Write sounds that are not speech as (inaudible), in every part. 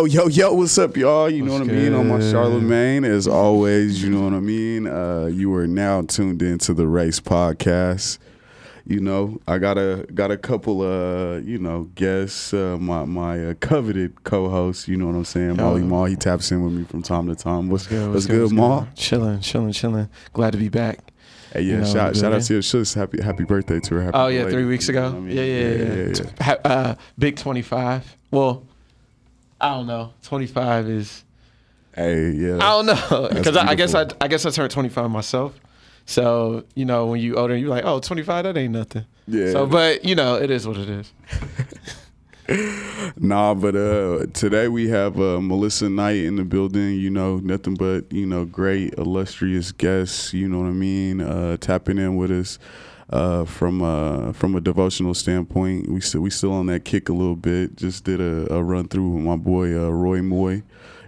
Yo, yo, yo, what's up, y'all? You know What's what I mean? On my good? Charlemagne, as always, you know what I mean? Uh, you are now tuned into the Race Podcast. You know, I got a got a couple of, you know, guests, uh, my my uh, coveted co-host, you know what I'm saying? Yo. Molly Maul, he taps in with me from time to time. What's, Good, what's good, Maul? Chilling, chilling, chilling. Glad to be back. Hey, yeah, You know, shout, shout out to your sis. Happy happy birthday to her. Happy Oh yeah, three weeks you know ago. I mean? yeah, yeah, yeah, yeah, T- ha- Uh, big twenty five. Well, I don't know. Twenty five is. Hey, yeah. I don't know because (laughs) I, I guess I. I guess I turned twenty five myself. So you know when you older, you're like, oh, 25, that ain't nothing. Yeah. So, but you know, it is what it is. (laughs) Nah, but uh, today we have uh, Melissa Knight in the building. You know, nothing but you know, great illustrious guests. You know what I mean? Uh, tapping in with us uh, from uh, from a devotional standpoint. We still we still on that kick a little bit. Just did a, a run through with my boy uh, Roy Moy.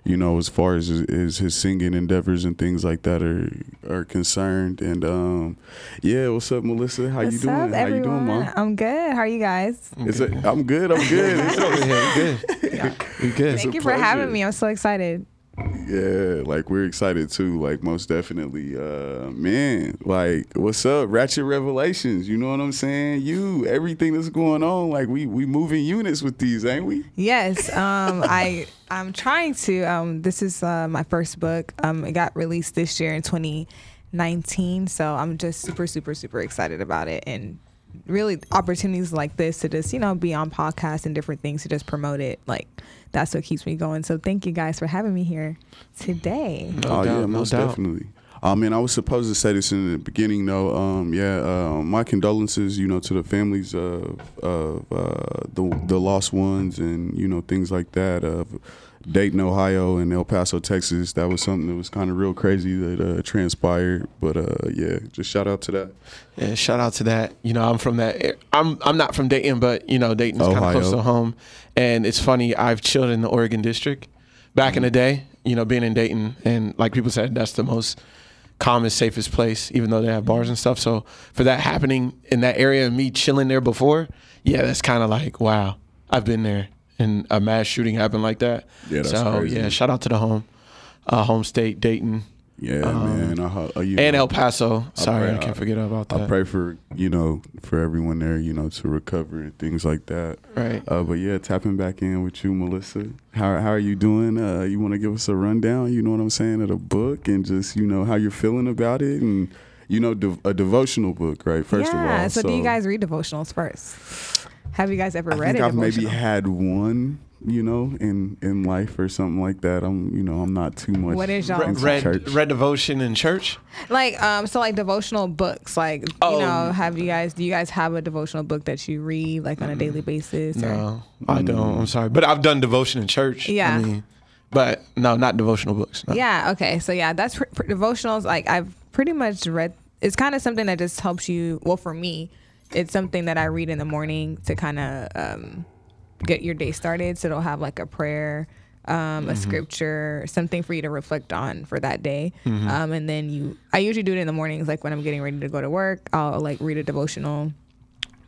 You know, as far as his, his singing endeavors and things like that are are concerned. And um, yeah, what's up, Melissa? How What's you doing? up, How everyone? you doing, mom? I'm good. How are you guys? Is it, I'm good. I'm good. (laughs) It's over here. Good. We good. Thank a you for having me. I'm so excited. Yeah, like we're excited too. Like most definitely, uh, man. Like, what's up, Ratchet Revelations? You know what I'm saying? You, everything that's going on. Like we we moving units with these, ain't we? Yes, um, (laughs) I I'm trying to. Um, this is uh, my first book. Um, it got released this year in 2019, so I'm just super super super excited about it and really opportunities like this to just you know be on podcasts and different things to just promote it. Like that's what keeps me going. So thank you guys for having me here today. No oh doubt, yeah, most doubt. definitely. I mean, I was supposed to say this in the beginning, though. Um, yeah, uh, my condolences, you know, to the families of, of uh, the the lost ones, and you know things like that. Of Dayton, Ohio, and El Paso, Texas. That was something that was kind of real crazy that uh, transpired. But uh, yeah, just shout out to that. Yeah, shout out to that. You know, I'm from that. I'm I'm not from Dayton, but you know, Dayton's kind of close to home. And it's funny. I've chilled in the Oregon district back in the day. You know, being in Dayton, and like people said, that's the most calmest, safest place, even though they have bars and stuff. So for that happening in that area and me chilling there before, yeah, that's kind of like wow. I've been there, and a mass shooting happened like that. Yeah, that's so crazy. yeah, shout out to the home, uh, home state, Dayton, Yeah, Um, man. I, ho- uh, you and El Paso. Sorry, pray- I can't forget about that. I pray for you know for everyone there, you know, to recover and things like that. Right. Uh, but yeah, tapping back in with you, Melissa. How how are you doing? Uh, you want to give us a rundown? You know what I'm saying of the book and just you know how you're feeling about it and you know dev- a devotional book, right? First yeah. of all, Yeah, so, do you guys read devotionals first? Have you guys ever I read think I've maybe had one, you know, in in life or something like that. I'm you know I'm not too much. What is y'all- into read read devotion in church. Like um, so like devotional books. Like Oh. you know, have you guys? Do you guys have a devotional book that you read like on a daily basis? or- No, I don't. I'm sorry, but I've done devotion in church. Yeah. I mean, but no, not devotional books. No. Yeah. Okay. So yeah, that's pr- pr- devotionals. Like I've pretty much read. It's kind of something that just helps you. Well, for me, it's something that I read in the morning to kind of um, get your day started. So it'll have like a prayer. Um, a scripture, something for you to reflect on for that day, um, and then you. I usually do it in the mornings, like when I'm getting ready to go to work. I'll like read a devotional,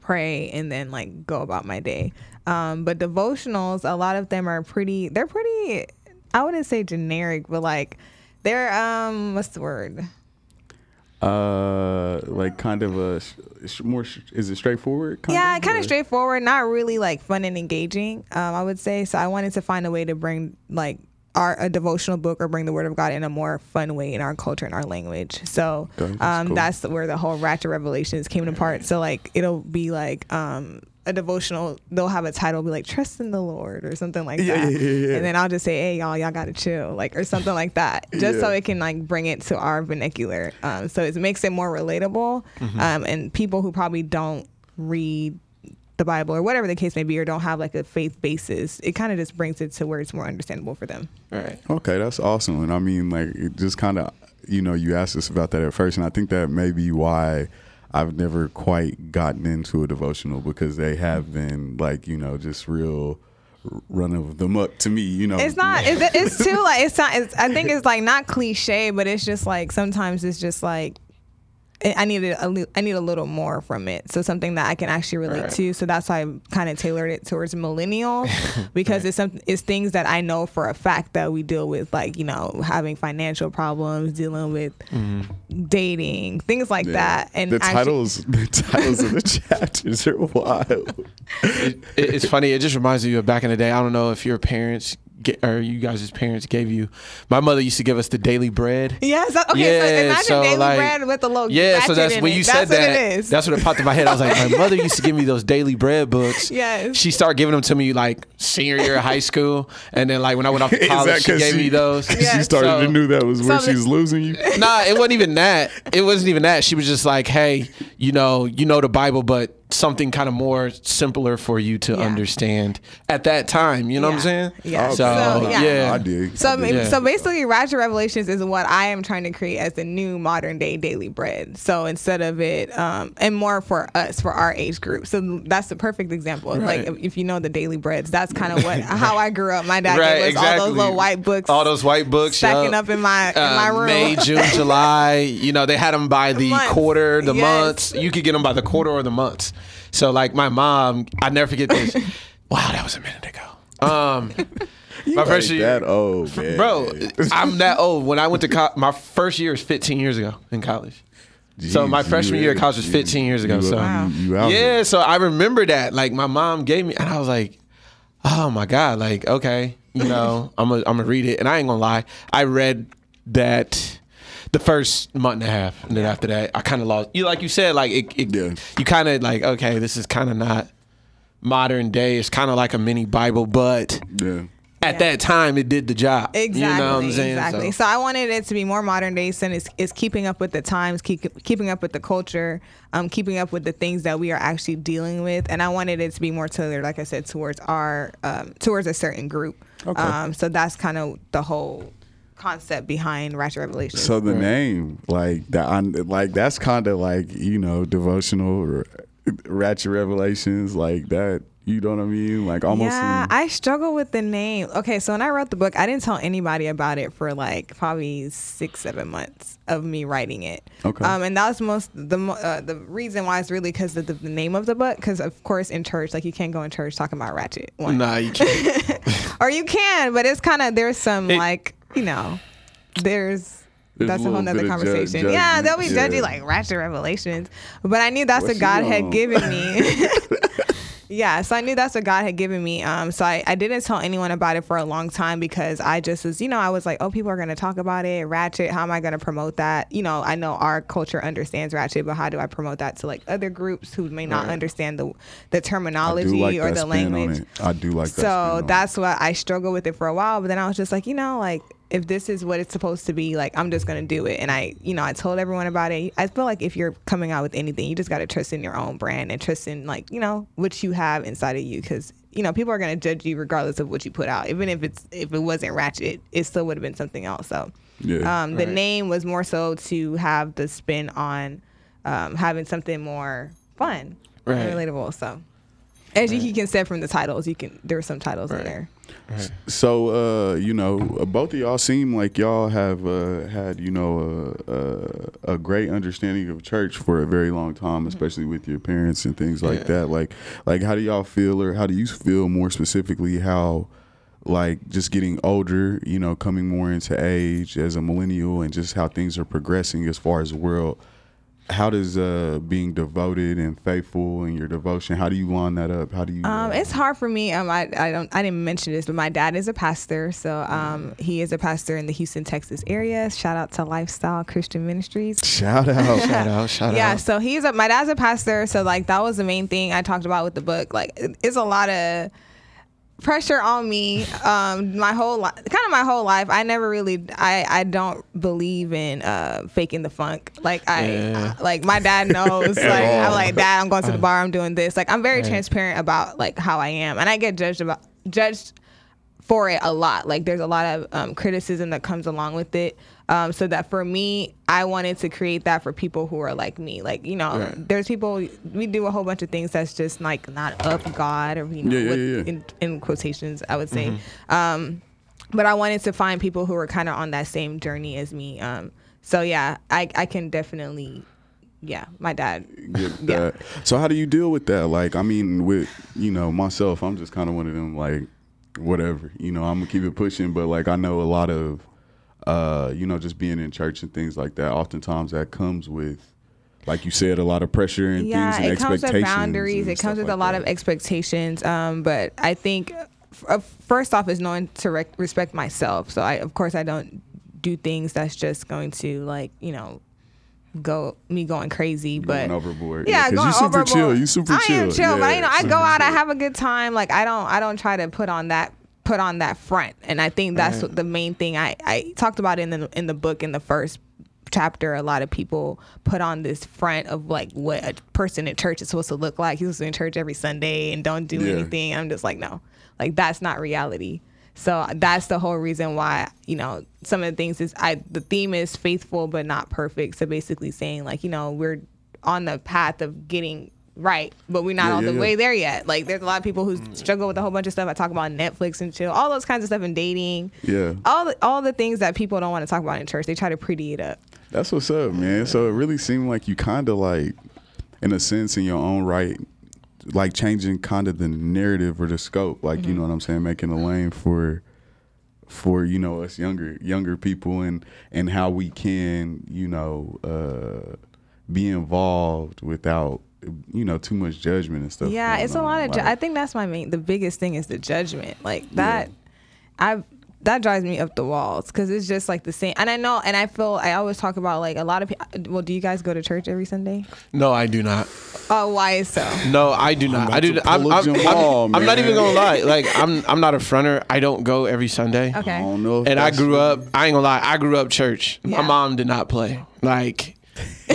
pray and then like go about my day. Um, but devotionals, a lot of them are pretty. They're pretty. I wouldn't say generic, but like they're um, what's the word? Uh, like kind of a sh- sh- more. Sh- is it straightforward? Kind yeah, of, kind or- of straightforward. Not really like fun and engaging. Um, I would say. So I wanted to find a way to bring like our a devotional book or bring the word of God in a more fun way in our culture and our language. So Okay, that's um, cool. that's where the whole Ratchet Revelations came apart. So like it'll be like um a devotional. They'll have a title be like "Trust in the Lord" or something like Yeah, that. yeah, yeah. And then I'll just say, "Hey y'all, y'all gotta chill," like or something like that, (laughs) just so it can like bring it to our vernacular. Um, so it makes it more relatable. Mm-hmm. Um, and people who probably don't read the Bible or whatever the case may be, or don't have like a faith basis, it kind of just brings it to where it's more understandable for them. Right. Okay, that's awesome. And I mean, like, it just kind of, you know, you asked us about that at first, and I think that may be why I've never quite gotten into a devotional because they have been like, you know, just real run of the muck to me. You know, It's not. It's, it's too like it's not. It's, I think it's like not cliche, but it's just like sometimes it's just like I I needed a li- I need a little more from it. So something that I can actually relate Right. to. So that's why I kind of tailored it towards millennials (laughs) because it's some it's things that I know for a fact that we deal with, like you know having financial problems, dealing with mm-hmm. dating, things like Yeah. that. And the actually- titles, (laughs) the titles of the (laughs) chapters are wild. it, it- it's funny. It just reminds me of back in the day. I don't know if your parents get, or you guys' parents gave you. My mother used to give us the daily bread. Yes. that- Okay. so Yeah, imagine so, daily like- bread with the little Yeah, so that's in when it. you that's said what that. It is. That's what it popped in my head. I was like, my (laughs) mother used to give me those daily bread books. Yes. She started giving them to me like senior year of high school, and then like when I went off to (laughs) college, that she 'cause gave me those. (laughs) She started So- to knew that was where so she was losing you. nah, it wasn't even that. It wasn't even that. She was just like, hey, you know, you know the Bible, but something kind of more simpler for you to Yeah. understand at that time. You know what I'm saying? Yeah. So, So, yeah. yeah. I dig. So, I dig. Yeah. so basically, Ratchet Revelations is what I am trying to create as the new modern day daily bread. So instead of it, um, and more for us, for our age group. So that's the perfect example. of Like if, if you know the daily breads, that's (laughs) kind of what how I grew up. My dad Right, gave us all those little white books, All those white books stacking yup. up in my in my Uh, room. May, June, (laughs) July. You know, they had them by the Months. quarter, the Yes. months. You could get them by the quarter or the months. So, like my mom, I never forget this. (laughs) wow, that was a minute ago. Um, (laughs) my first year, that old, man. bro. I'm that old. When I went to co- my first year is 15 years ago in college. so my freshman year of college was you- 15 years ago. you- so Wow. you, you yeah, so I remember that. Like my mom gave me, and I was like, "Oh my god!" Like, okay, you know, (laughs) I'm gonna I'm gonna read it, and I ain't gonna lie, I read that the first month and a half, and then after that, I kind of lost. You like you said, like it, it Yeah. you kind of like, okay, this is kind of not modern day. It's kind of like a mini Bible, but Yeah. at Yeah. that time, it did the job. Exactly. You know what I'm saying? Exactly. So- So. I wanted it to be more modern day, and it's, it's keeping up with the times, keep, keeping up with the culture, um, keeping up with the things that we are actually dealing with, and I wanted it to be more tailored, like I said, towards our um, towards a certain group. Okay. Um, so that's kind of the whole concept behind Ratchet Revelations. So the name, like that, like that's kind of like you know devotional, ratchet revelations, like that. You know what I mean? Like almost. yeah, in- I struggle with the name. Okay, so when I wrote the book, I didn't tell anybody about it for like probably six, seven months of me writing it. Okay. Um, and that was most the uh, the reason why is really because of the, the name of the book. Because of course in church, like you can't go in church talking about ratchet. One. Nah, you can't. (laughs) or you can, but it's kind of there's some It- like you know, there's. There's that's a a whole nother bit of ju- conversation. yeah, they'll be judgy yeah. like ratchet revelations, but I knew that's What's what God she had given me. (laughs) yeah, so I knew that's what God had given me. Um, so I, I didn't tell anyone about it for a long time because I just was, you know, I was like, oh, people are gonna talk about it, ratchet. How am I gonna promote that? You know, I know our culture understands ratchet, but how do I promote that to like other groups who may not Right. understand the the terminology like or the language? I do like that. So on that's why I struggled with it for a while. But then I was just like, you know, like if this is what it's supposed to be, like I'm just gonna do it. And I, you know, I told everyone about it. I feel like if you're coming out with anything, you just gotta trust in your own brand and trust in like you know what you have inside of you, because you know people are gonna judge you regardless of what you put out. Even if it's if it wasn't ratchet, it still would have been something else. So Yeah. um, the Right. name was more so to have the spin on um, having something more fun Right. and relatable. So. As you can see from the titles, you can there were some titles in Right. So, uh, you know, both of y'all seem like y'all have uh, had, you know, uh, uh, a great understanding of church for a very long time, especially with your parents and things like Yeah. that. Like, like, how do y'all feel, or how do you feel more specifically? How, like, just getting older, you know, coming more into age as a millennial, and just how things are progressing as far as the world. How does uh, being devoted and faithful in your devotion? How do you line that up? How do you? Um, uh, it's hard for me. Um, I, I don't I didn't mention this, but my dad is a pastor. So um, he is a pastor in the Houston, Texas area. Shout out to Lifestyle Christian Ministries. shout out. shout (laughs) out, shout yeah, out. Yeah so he's a my dad's a pastor. So like that was the main thing I talked about with the book. Like it's a lot of pressure on me um my whole life kind of my whole life i never really i i don't believe in uh faking the funk. Like i Yeah. like my dad (laughs) knows like i'm like dad i'm going to the bar i'm doing this. Like i'm very transparent about like how i am and i get judged about judged for it a lot. Like there's a lot of um, criticism that comes along with it. Um, so that for me, I wanted to create that for people who are like me. Like you know, Right. there's people we do a whole bunch of things that's just like not of God or you know, Yeah, yeah, yeah. In, in quotations, I would say. Um, but I wanted to find people who were kind of on that same journey as me. Um, so yeah, I I can definitely yeah, my dad. get (laughs) Yeah. So how do you deal with that? Like, I mean, with you know myself, I'm just kind of one of them like, whatever. You know, I'm gonna keep it pushing, but like I know a lot of, uh, you know, just being in church and things like that. Oftentimes that comes with, like you said, a lot of pressure and yeah, things and it comes with boundaries. It comes with like a lot that. of expectations. Um, but I think f- uh, first off is knowing to rec- respect myself. So I, of course, I don't do things that's just going to like you know go me going crazy. But Going overboard. yeah, because going you super overboard. chill. You super chill. I am chill, but Yeah, you know, I go out, I have a good time. Like I don't, I don't try to put on that put on that front, and I think that's what the main thing. I I talked about in the in the book in the first chapter. A lot of people put on this front of like what a person in church is supposed to look like. He's supposed to be in church every Sunday and don't do Yeah. anything. I'm just like, no, like that's not reality. So that's the whole reason why you know some of the things is I the theme is faithful but not perfect. So basically saying like you know we're on the path of getting right, but we're not Yeah, all yeah, the yeah. way there yet. Like there's a lot of people who mm. struggle with a whole bunch of stuff. I talk about Netflix and chill, all those kinds of stuff in dating. Yeah. All the, all the things that people don't want to talk about in church, they try to pretty it up. That's what's up, man. So it really seemed like you kind of like, in a sense, in your own right, like changing kind of the narrative or the scope. Like Mm-hmm. you know what I'm saying, making a lane for, for you know us younger younger people and and how we can you know uh, be involved without you know too much judgment and stuff. Yeah, it's a lot on. of. Ju- I think that's my main. The biggest thing is the judgment. Like that, I that drives me up the walls because it's just like the same. And I know, and I feel I always talk about like a lot of people. Well, do you guys go to church every Sunday? No, I do not. Oh, why is so? No, I do not. I do. to I'm, pull a I'm, I'm, Jamal, I'm not even gonna lie. Like I'm, I'm not a fronter. I don't go every Sunday. Okay. I don't know. And I grew up. I ain't gonna lie. I grew up church. Yeah. My mom did not play. Like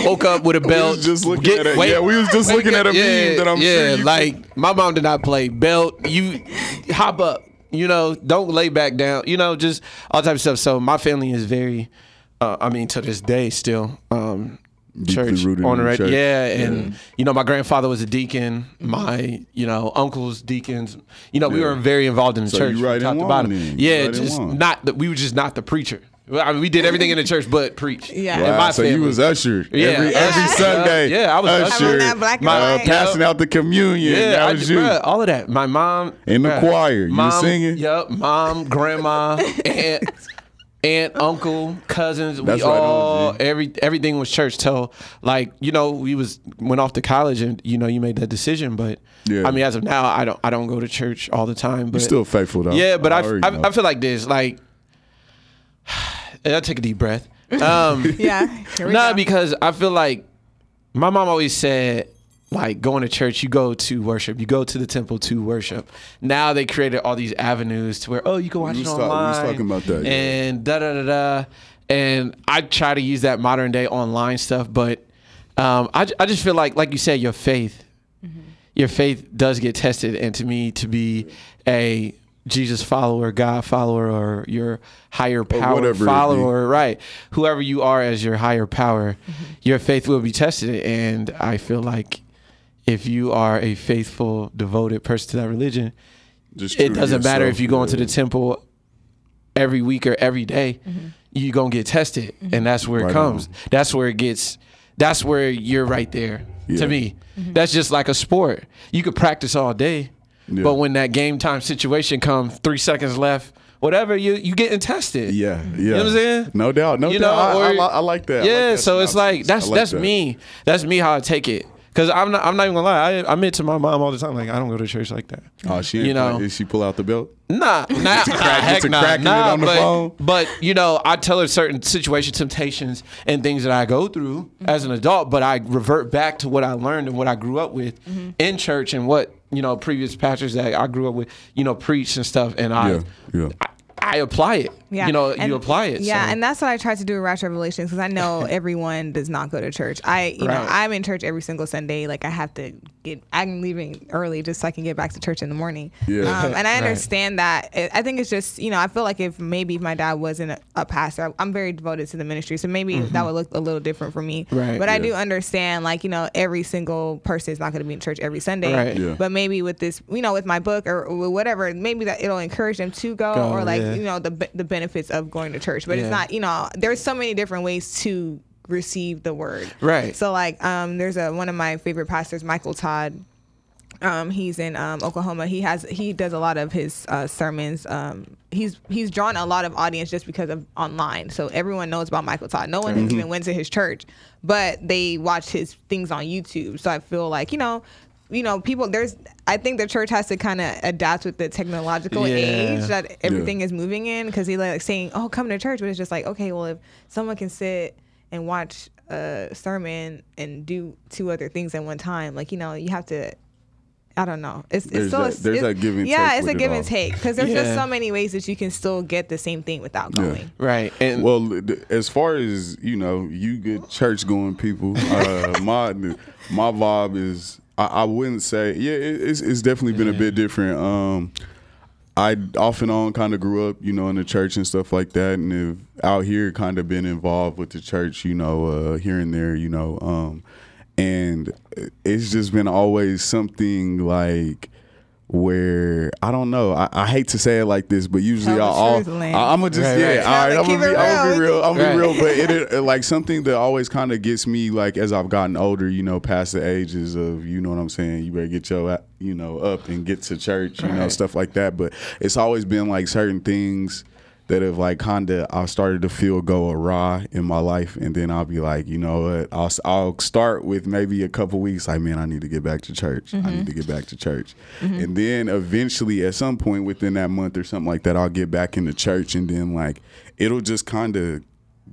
woke up with a (laughs) belt. was just looking at it. Yeah, we was just looking at a meme that I'm yeah, sure you- like my mom did not play belt. You hop up. You know, don't lay back down. You know, just all type of stuff. So my family is very. Uh, I mean, to this day, still. Um, church on the reg- church. yeah and you know my grandfather was a deacon my you know uncles deacons you know we were very involved in the So church you right top to bottom. yeah Right just not that we were just not the preacher I mean, we did everything in the church but preach Yeah. in Wow, my so family. you was usher Yeah. every, Yeah. every Sunday. Yeah, I was usher. usher. Black and uh, white. passing out the communion. yeah, that I was you. bruh, all of that. My mom In the bruh, choir, you mom, singing? Yep, mom, grandma, (laughs) aunt, aunt, uncle, cousins. That's we right, all OG. every everything was church. Till like you know we was went off to college and you know you made that decision. But Yeah. I mean as of now I don't I don't go to church all the time. But You're still faithful though. yeah, but I, already I. I feel like this like. I take a deep breath. Um, (laughs) Yeah. Here we Nah, go. because I feel like my mom always said, like going to church, you go to worship, you go to the temple to worship. Now they created all these avenues to where, oh, you can watch We it was talk- we was talking about that, yeah. And da da da da. And I try to use that modern day online stuff, but um, I, I just feel like, like you said, your faith, your faith does get tested. And to me, to be a Jesus follower, God follower, or your higher power whatever it be. follower, right? Whoever you are as your higher power, Mm-hmm. your faith will be tested. And I feel like if you are a faithful, devoted person to that religion, Just it doesn't matter if you go into yeah. the temple every week or every day, Mm-hmm. you gonna get tested, and that's where it Right comes. on. That's where it gets. That's where you're right there. Yeah. To me, Mm-hmm. that's just like a sport. You could practice all day, Yeah. but when that game time situation comes, three seconds left, whatever, you you getting tested. Yeah, yeah. You know what I'm saying? No doubt, no You doubt. know, I, I, or- li- I like that. I like Yeah, that so it's like that's like that's that. me. That's me how I take it. Cause I'm not I'm not even gonna lie. I I admit to my mom all the time like I don't go to church like that. Oh, she You know. Did she pull out the belt? Nah, (laughs) nah, crack- nah, heck to nah, cracking it nah, on the but, phone? but you know, I tell her certain situations, temptations and things that I go through as an adult, but I revert back to what I learned and what I grew up with Mm-hmm. in church and what you know previous pastors that I grew up with, you know, preach and stuff, and I, Yeah, yeah. I, I apply it. Yeah. You know, And- you apply it. Yeah, so. and that's what I try to do with Ratchet Revelations because I know (laughs) everyone does not go to church. I, you know, I'm in church every single Sunday. Like I have to get, I'm leaving early just so I can get back to church in the morning. Yeah. Um, and I (laughs) Right. understand that. I- I think it's just, you know, I feel like if maybe if my dad wasn't a, a pastor, I'm very devoted to the ministry, so maybe that would look a little different for me. Mm-hmm. Right. But I do understand, like, you know, every single person is not going to be in church every Sunday. Right. Yeah. But maybe with this, you know, with my book or, or whatever, maybe that it'll encourage them to go, Go, or like, yeah. you know, the the benefits of going to church. But Yeah. it's not, you know, there's so many different ways to receive the word. Right. So like um there's a one of my favorite pastors, Michael Todd. Um, he's in um, Oklahoma. He has he does a lot of his uh, sermons. Um, he's he's drawn a lot of audience just because of online. So everyone knows about Michael Todd. No one has even went to his church, but they watch his things on YouTube. So I feel like you know, you know, people. There's I think the church has to kind of adapt with the technological Yeah. age that everything is moving in. Because he like saying, "Oh, come to church," but it's just like, okay, well, if someone can sit and watch a sermon and do two other things at one time, like you know, you have to. I don't know. It's, it's There's still that- there's it's- that give and yeah, take it's a give all. and take because there's just so many ways that you can still get the same thing without Yeah. going. Right. And Well, as far as you know, you good church going people. Uh, (laughs) my my vibe is I, I wouldn't say yeah. It, it's it's definitely been a bit different. Um, I off and on kind of grew up, you know, in the church and stuff like that, and have out here kind of been involved with the church, you know, uh, here and there, you know, um, and it's just been always something like where I don't know. I, I hate to say it like this, but usually Tell the I'll, truth, I, I'm gonna just Right, yeah. right. All right, I'm gonna be, I'm gonna be real. real. I'm gonna Right. be real. But it, (laughs) it like something that always kind of gets me like as I've gotten older, you know, past the ages of you know what I'm saying. You better get your you know up and get to church, you know, stuff like that. But it's always been like certain things that have like kind of I started to feel go awry in my life, and then I'll be like, you know what, I'll I'll start with maybe a couple weeks, like man, I need to get back to church. I need mm-hmm. to get back to church, mm-hmm. and then eventually at some point within that month or something like that, I'll get back into church, and then like it'll just kind of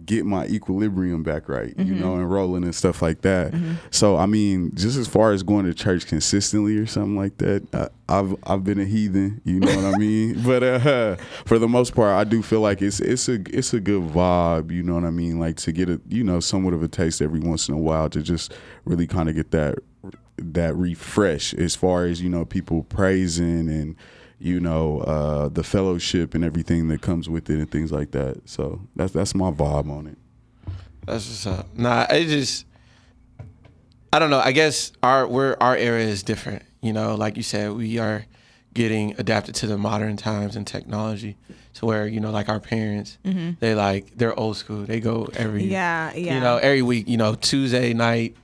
get my equilibrium back right, you know, and rolling and stuff like that. So I mean, just as far as going to church consistently or something like that, I, I've I've been a heathen, you know what I (laughs) mean. But uh, for the most part, I do feel like it's it's a it's a good vibe, you know what I mean. Like to get a you know somewhat of a taste every once in a while to just really kind of get that that refresh as far as you know people praising and you know uh, the fellowship and everything that comes with it and things like that. So that's that's my vibe on it. That's what's up. Nah, it just I don't know. I guess our we're our era is different. You know, like you said, we are getting adapted to the modern times and technology. To where you know, like our parents, they like they're old school. They go every Mm-hmm. Yeah, yeah. you know every week. You know, Tuesday night.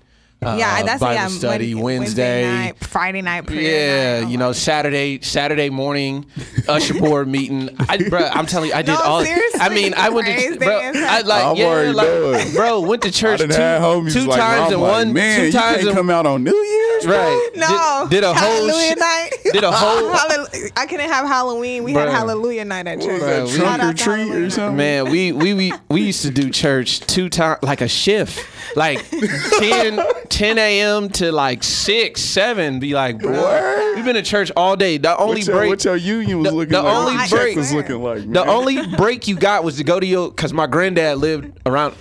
Uh, yeah, that's Bible yeah. study. Wednesday, Wednesday, night, Friday night prayer. yeah, night. Oh you my know, Saturday, Saturday morning, usher board meeting. I, bro, I'm telling you, I did No, all. seriously, I mean, I went praise to, bro. I like, I'm yeah, already like, bro, went to church two, done had homies two like, times I'm in like, one, man, two you times can't in, come out on New Year's, right? No, did, did a whole, Hallelujah sh- night. did a (laughs) whole, Hallelujah. I couldn't have Halloween. We had Hallelujah night at church. was that, Bruh, Shout trunk or treat or something? man, we, we we we used to do church two times, like a shift, like 10, (laughs) 10 a.m. to like six, seven. Be like, bro, we've been to church all day. The only What your, break, what your union was The- looking the like? only what break- was looking like. Man. The only break you got was to go to your because my granddad lived around.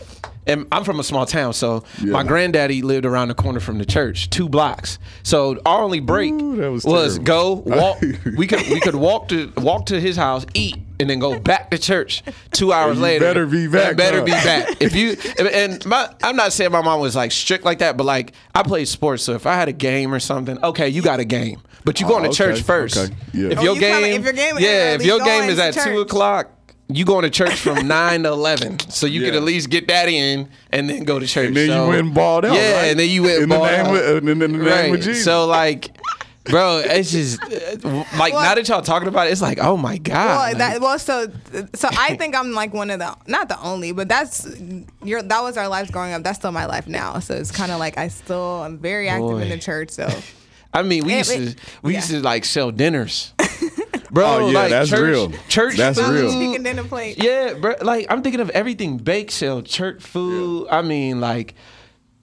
And I'm from a small town, so Yeah. my granddaddy lived around the corner from the church, two blocks. So our only break Ooh, was was, go walk. (laughs) we could we could walk to walk to his house, eat, and then go back to church. Two hours you later, better be back, better huh? be back. If you and my, I'm not saying my mom was like strict like that, but like I played sports, so if I had a game or something, okay, you got a game, but you going Oh, to church first. okay, yeah. If Oh, your you game, coming- if your game is yeah, at if your game is at two o'clock, you going to church from (laughs) nine to eleven, so you could Yeah. at least get that in and then go to church. And then So- you went and balled out. Yeah, right? and then you went in and the balled name out. Of, in in the name right. of Jesus. So like, bro, it's just uh, like now that y'all talking about it, it's like, oh my god. Well, like- that well, so so I think I'm like one of the not the only, but that's your that was our lives growing up. That's still my life now. So it's kind of like I still I'm very active in the church. So (laughs) I mean, we It- used to it- we yeah. used to like sell dinners, (laughs) bro. Oh, yeah, like that's church, real. Church That's food, real. chicken dinner plate. Yeah, bro. Like I'm thinking of everything bake sale, church food. I mean, like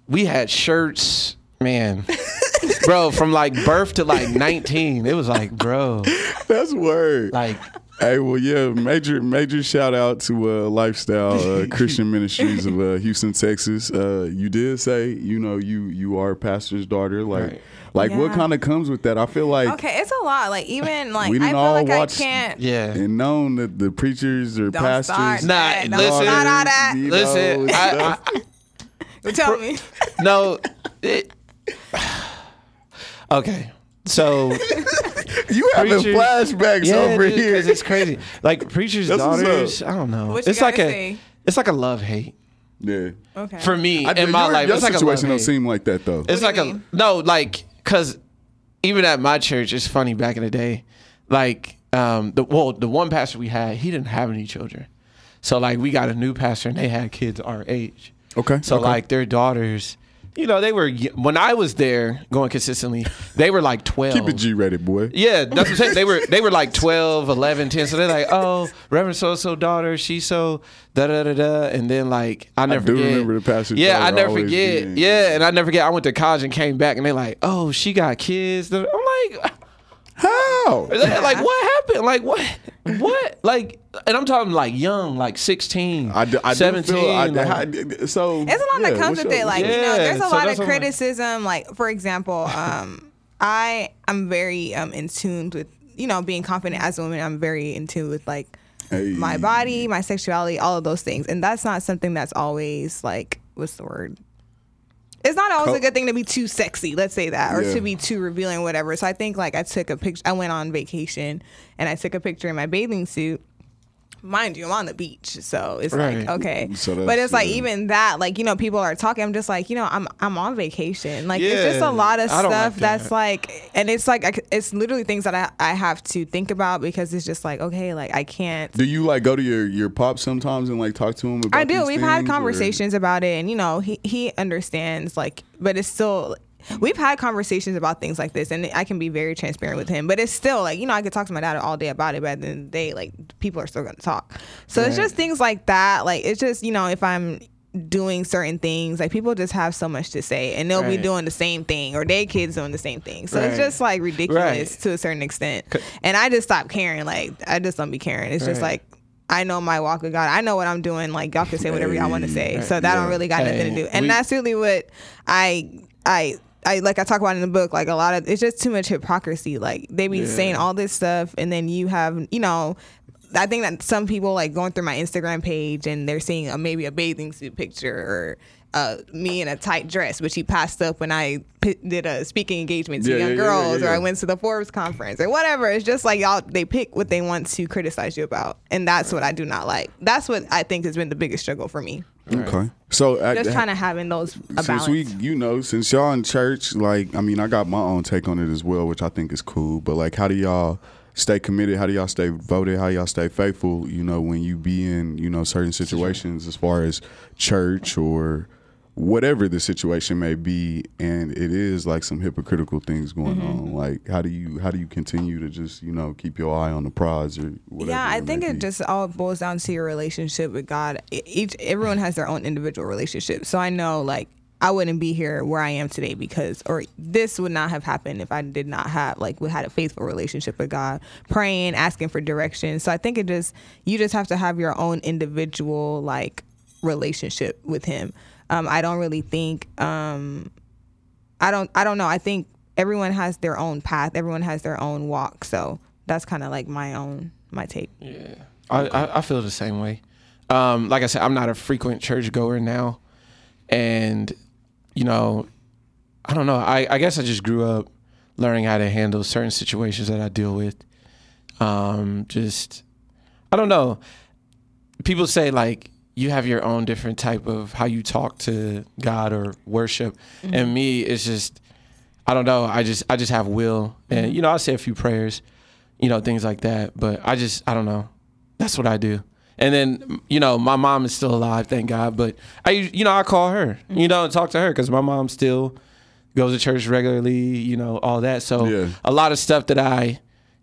we had shirts, man. (laughs) bro, from like birth to like 19, it was like, bro, That's word. like Hey, well, yeah, major major shout out to uh, Lifestyle uh, (laughs) Christian Ministries of uh, Houston, Texas. Uh, you did say, you know, you you are a pastor's daughter. Like, Right. like what kind of comes with that? I feel like Okay, it's a lot. Like even (laughs) like We didn't feel all like watch- I can't. yeah. and known that the preachers or Don't pastors. start. Nah, that. Don't listen. start all that. Listen, know, I, I, Tell me. no. It, (sighs) okay, so (laughs) you having preachers- flashbacks yeah, over dude, here. it's crazy. Like preachers' That's what's up. daughters. I don't know. What you it's like gotta a say? it's like a love hate. Yeah. Okay. For me, I, in my your, life, your it's like a situation don't love-hate. seem like that though. It's do like you a mean? no, like because even at my church, it's funny. Back in the day, like um, the well, the one pastor we had, he didn't have any children, so like we got a new pastor and they had kids our age. Okay. So okay. like their daughters, you know, they were when I was there going consistently, they were like twelve. keep it G rated, boy. Yeah, that's what I'm saying. They were they were like 12, 11, 10. So they're like, (laughs) oh, Reverend so so daughter, she's so da da da da. And then like I never do forget. remember the pastors Yeah, I never forget. being- Yeah, and I never forget. I went to college and came back, and they're like, oh, she got kids. I'm like, How? like what happened? Like what? What? Like, and I'm talking like young, like 16, I do, I do 17. feel, I, like- I- so It's a lot yeah, that comes with your- it. Like you know, there's a so lot of what I'm like- criticism. Like for example, um, I am very um in tune with you know being confident as a woman. I'm very in tune with like Hey. my body, my sexuality, all of those things, and that's not something that's always like what's the word. It's not always a good thing to be too sexy, let's say that, or Yeah. to be too revealing, whatever. So I think like I took a picture. I went on vacation and I took a picture in my bathing suit. Mind you, I'm on the beach, so it's Right. like okay. So but it's like yeah. even that, like you know, people are talking. I'm just like, you know, I'm I'm on vacation. Like it's just a lot of don't like stuff that's like, and it's like it's literally things that I I have to think about because it's just like okay, like I can't. Do you like go to your your pop sometimes and like talk to him about? I do. We've had things, or- conversations about it, and you know, he he understands. Like, but it's still. We've had conversations about things like this, and I can be very transparent with him. But it's still like you know, I could talk to my dad all day about it, but at the end of the day, like people are still gonna talk. So it's just things like that. Like it's just you know, if I'm doing certain things, like people just have so much to say, and they'll be doing the same thing, or their kids doing the same thing. So it's just like ridiculous Right. to a certain extent. And I just stopped caring. Like I just don't be caring. It's just like. I know my walk with God. I know what I'm doing. Like y'all can say whatever y'all want to say. So that yeah. don't really got nothing to do. And we- that's really what I I I like I talk about in the book. Like a lot of it's just too much hypocrisy. Like they be Yeah. saying all this stuff and then you have, you know, I think that some people like going through my Instagram page and they're seeing a, maybe a bathing suit picture or uh, me in a tight dress, which he passed up when I p- did a speaking engagement to Yeah, young yeah, girls, or I went to the Forbes conference, or whatever. It's just like y'all, they pick what they want to criticize you about, and that's what I do not like. That's what I think has been the biggest struggle for me. Okay. So uh, Just kind of having those a since balance. we you know since y'all in church like i mean i got my own take on it as well which i think is cool. But like how do y'all stay committed? How do y'all stay voted? How y'all stay faithful you know when you be in you know certain situations as far as church or whatever the situation may be and it is like some hypocritical things going Mm-hmm. on like how do you how do you continue to just you know keep your eye on the prize or whatever yeah, I think it be? just all boils down to your relationship with God. Each everyone has their own individual relationship. So I know like I wouldn't be here where I am today because or this would not have happened if I did not have like we had a faithful relationship with God, praying, asking for direction. So I think it just you just have to have your own individual like relationship with him. Um, I don't really think um, I don't I don't know. I think everyone has their own path. Everyone has their own walk. So that's kind of like my own my take. Yeah, I, I, I feel the same way. Um, like I said, I'm not a frequent church goer now, and you know, I don't know. I, I guess I just grew up learning how to handle certain situations that I deal with. Um, just I don't know. People say like you have your own different type of how you talk to God or worship, mm-hmm. and me it's just I don't know. I just I just have will, and mm-hmm. you know I say a few prayers, you know things like that. But I just I don't know. That's what I do. And then you know my mom is still alive, thank God. But I you know I call her, you mm-hmm. know, and talk to her because my mom still goes to church regularly, you know, all that. So Yeah. a lot of stuff that I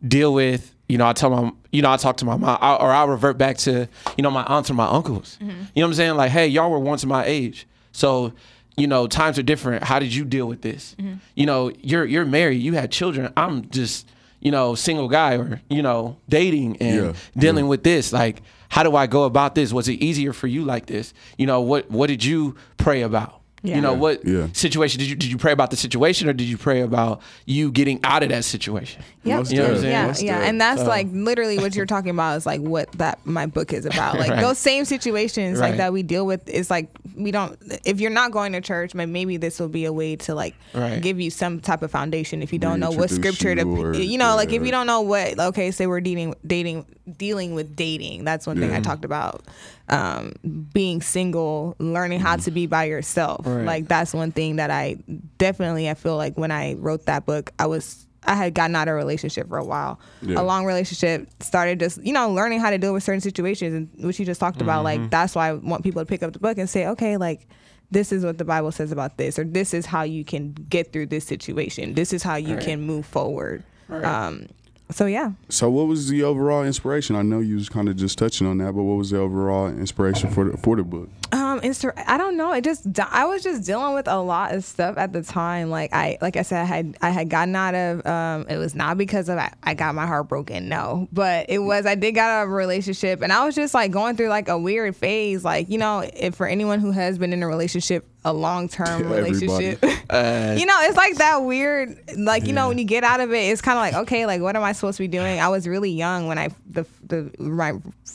deal with, you know, I tell my, you know, I talk to my mom, I, or I'll revert back to, you know, my aunts or my uncles. Mm-hmm. You know what I'm saying? Like, hey, y'all were once my age, so you know, times are different. How did you deal with this? Mm-hmm. You know, you're you're married, you had children. I'm just, you know, single guy or you know, dating and Yeah. dealing with this. Like, how do I go about this? Was it easier for you like this? You know, what what did you pray about? Yeah. You know, what Yeah. situation did you did you pray about the situation or did you pray about you getting out of that situation? Yeah, You know what I'm deaf, yeah, yeah, and that's So- like literally what you're talking about is like what that my book is about. (laughs) Like Right. those same situations like that we deal with is like we don't if you're not going to church, may- maybe this will be a way to like Right. give you some type of foundation if you don't know what scripture to you or- you know like if you don't know what okay say we're dating dating dealing with dating that's one thing I talked about um being single learning how to be by yourself Right. like that's one thing that I definitely I feel like when I wrote that book I was I had gotten out of a relationship for a while Yeah. a long relationship started just you know learning how to deal with certain situations and what you just talked about Mm-hmm. like that's why I want people to pick up the book and say okay like this is what the Bible says about this or this is how you can get through this situation this is how you Right. can move forward Right. um so yeah So, what was the overall inspiration? I know you was kind of just touching on that, but what was the overall inspiration for the, for the book? Um, Insta- I don't know. It just I was just dealing with a lot of stuff at the time. Like I, like I said, I had I had gotten out of. Um, it was not because of I, I got my heart broken. No, but it was I did got out of a relationship, and I was just like going through like a weird phase. Like you know, if for anyone who has been in a relationship, a long term (laughs) relationship. (laughs) Uh, you know, it's like that weird, like you know, when you get out of it, it's kind of like, okay, like what am I supposed to be doing? I was really young when I the the my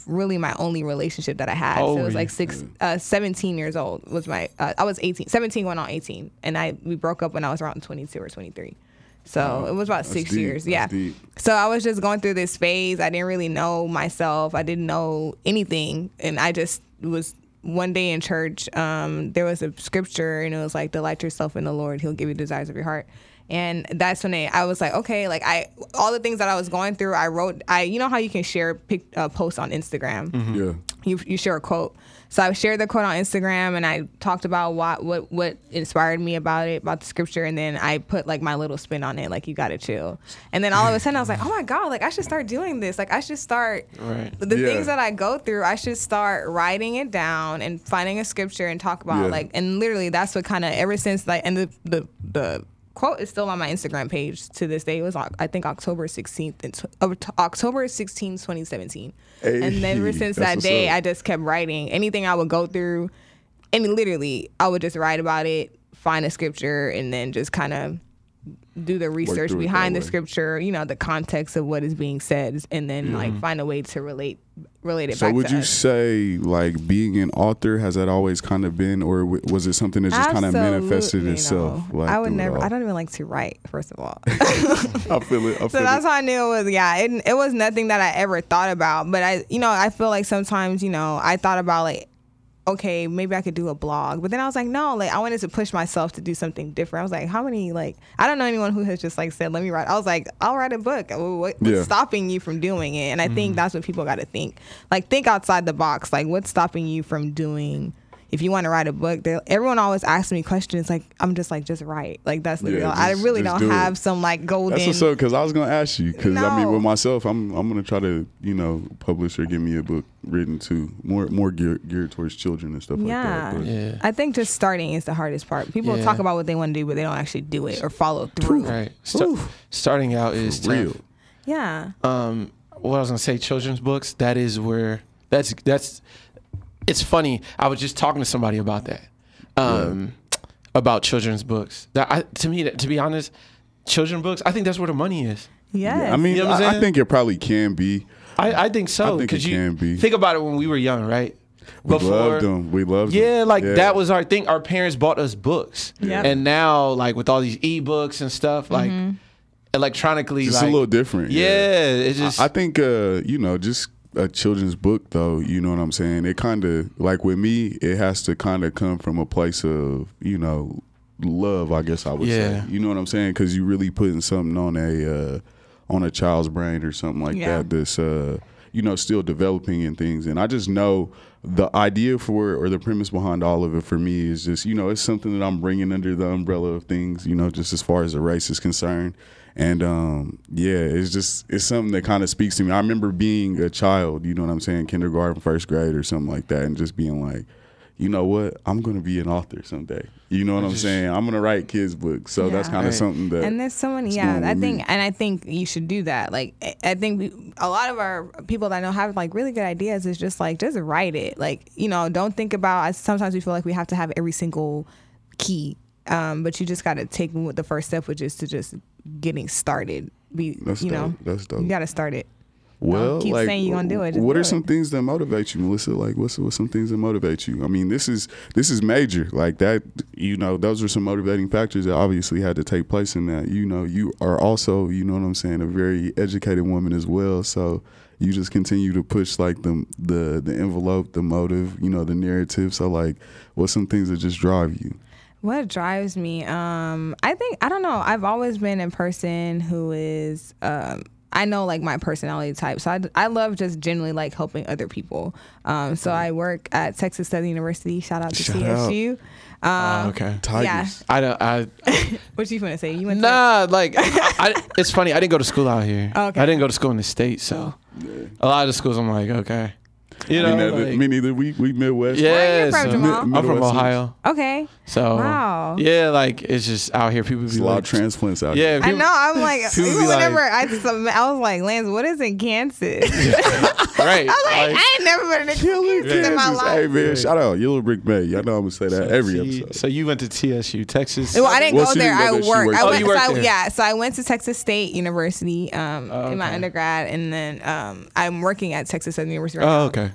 really my only relationship that I had. So it was like six, uh, 17 years old was my. Uh, I was 18, 17 going on 18, and I we broke up when I was around 22 or 23. So it was about six deep. years. Yeah. So I was just going through this phase. I didn't really know myself. I didn't know anything, and I just was one day in church. Um, there was a scripture, and it was like, "Delight yourself in the Lord; He'll give you the desires of your heart." And that's when it, I was like, okay, like I all the things that I was going through, I wrote. I you know how you can share pic, uh, posts on Instagram Yeah. you you share a quote. So I shared the quote on Instagram and I talked about what what what inspired me about it, about the scripture, and then I put like my little spin on it, like you gotta chill. And then all of a sudden I was like, oh my god, like I should start doing this. Like I should start Right. the Yeah. things that I go through. I should start writing it down and finding a scripture and talk about Yeah. like and literally that's what kind of ever since like and the the the quote is still on my Instagram page to this day. It was I think October 16th and tw- uh, October 16th, 2017. and then ever since that day, up. I just kept writing. Anything I would go through, and literally, I would just write about it, find a scripture, and then just kind of do the research through it that behind the scripture. You know, the context of what is being said, and then like mm-hmm. find a way to relate relate it So, would you us. say like being an author has that always kind of been, or w- was it something that just kind of manifested itself? Like I would never. I don't even like to write. First of all, (laughs) I feel it. I (laughs) feel so that's it. how I knew it was. Yeah, it, it was nothing that I ever thought about. But I, you know, I feel like sometimes, you know, I thought about like, okay, maybe I could do a blog. But then I was like, no, like I wanted to push myself to do something different. I was like, how many like I don't know anyone who has just like said, let me write. I was like, I'll write a book. What, what's Yeah. stopping you from doing it? And I think mm. that's what people got to think. Like think outside the box. Like what's stopping you from doing? If you want to write a book, everyone always asks me questions. Like I'm just like, just write. Like that's the Yeah, real. I really don't do it. have some like golden. That's what's up. Because I was gonna ask you. Because I mean, with myself, I'm I'm gonna try to you know publish or give me a book written to more more geared, geared towards children and stuff Yeah. like that. But Yeah. I think just starting is the hardest part. People Yeah. talk about what they want to do, but they don't actually do it or follow through. Right. Sta- starting out is For real. tough. Yeah. um what I was gonna say, children's books, that is where that's that's it's funny. I was just talking to somebody about that. Um about children's books. That I, to me to be honest, children's books, I think that's where the money is. Yes. I mean, You know I'm I, I think it probably can be. I, I think so. I think it 'cause you can be. think about it when we were young, right? We loved them. We loved them. Yeah, like Yeah. that was our thing. Our parents bought us books. Yep. And now like with all these ebooks and stuff, like Mm-hmm. electronically it's like, a little different. Yeah, it's just I think uh, you know, just a children's book though, you know what I'm saying? It kind of like with me, it has to kind of come from a place of, you know, love, I guess I would Yeah. say. You know what I'm saying? Cuz you're really putting something on a uh on a child's brain or something like Yeah. that that's uh you know still developing and things and I just know the idea for it or the premise behind all of it for me is just you know it's something that I'm bringing under the umbrella of things you know just as far as the race is concerned and um, yeah, it's just it's something that kind of speaks to me. I remember being a child, you know what I'm saying, kindergarten, first grade, or something like that, and just being like, you know what, I'm gonna be an author someday. You know what I'm saying? I'm gonna write kids books. So that's kind of Right. something that. and there's so many yeah i think me. and i think you should do that like I- i think we, a lot of our people that I know have like really good ideas is just like just write it like you know don't think about I, sometimes we feel like we have to have every single key um but you just got to take the first step which is to just getting started be That's you know. That's dope. you got to start it Well, keep like, saying you're gonna do it. just what do are it. some things that motivate you, Melissa? Like, what's what's some things that motivate you? I mean, this is this is major. Like that, you know, those are some motivating factors that obviously had to take place in that. You know, you are also, you know what I'm saying, a very educated woman as well. So you just continue to push like the the the envelope, the motive, you know, the narrative. So like, what's some things that just drive you? What drives me? Um, I think I don't know. I've always been a person who is. Um, I know like my personality type, so I, I love just generally like helping other people. Um, so I work at Texas Southern University. Shout out to Shout out. TSU. Oh, Um, okay. Tigers. Yeah. I don't. I (laughs) What you gonna say? You went to nah. (laughs) Like, I, I, it's funny. I didn't go to school out here. Okay. I didn't go to school in the state, so a lot of the schools I'm like, okay, you know, me neither. like- me neither. We we Midwest. yeah. Where are you from, so- Jamal? I'm from Ohio, Okay. so Wow. yeah, like it's just out here. People There's be a lot like, of transplants out yeah, here. I know. I'm like, people even be like- whenever I, I was like, Lance, what is in Kansas? (laughs) (laughs) right. I was like, like- I ain't never been in Killing Kansas in my Kansas. Hey life. man, shout out Yellow Brick Bay. Y'all know I'm gonna say that every See, episode. So you went to TSU, Texas. Well, I didn't Well, go there. didn't go I worked. worked I there. went. Oh, you so worked I, there. yeah. So I went to Texas State University um, Oh, in my undergrad, and then um, I'm working at Texas Southern University. Right Oh, now. okay.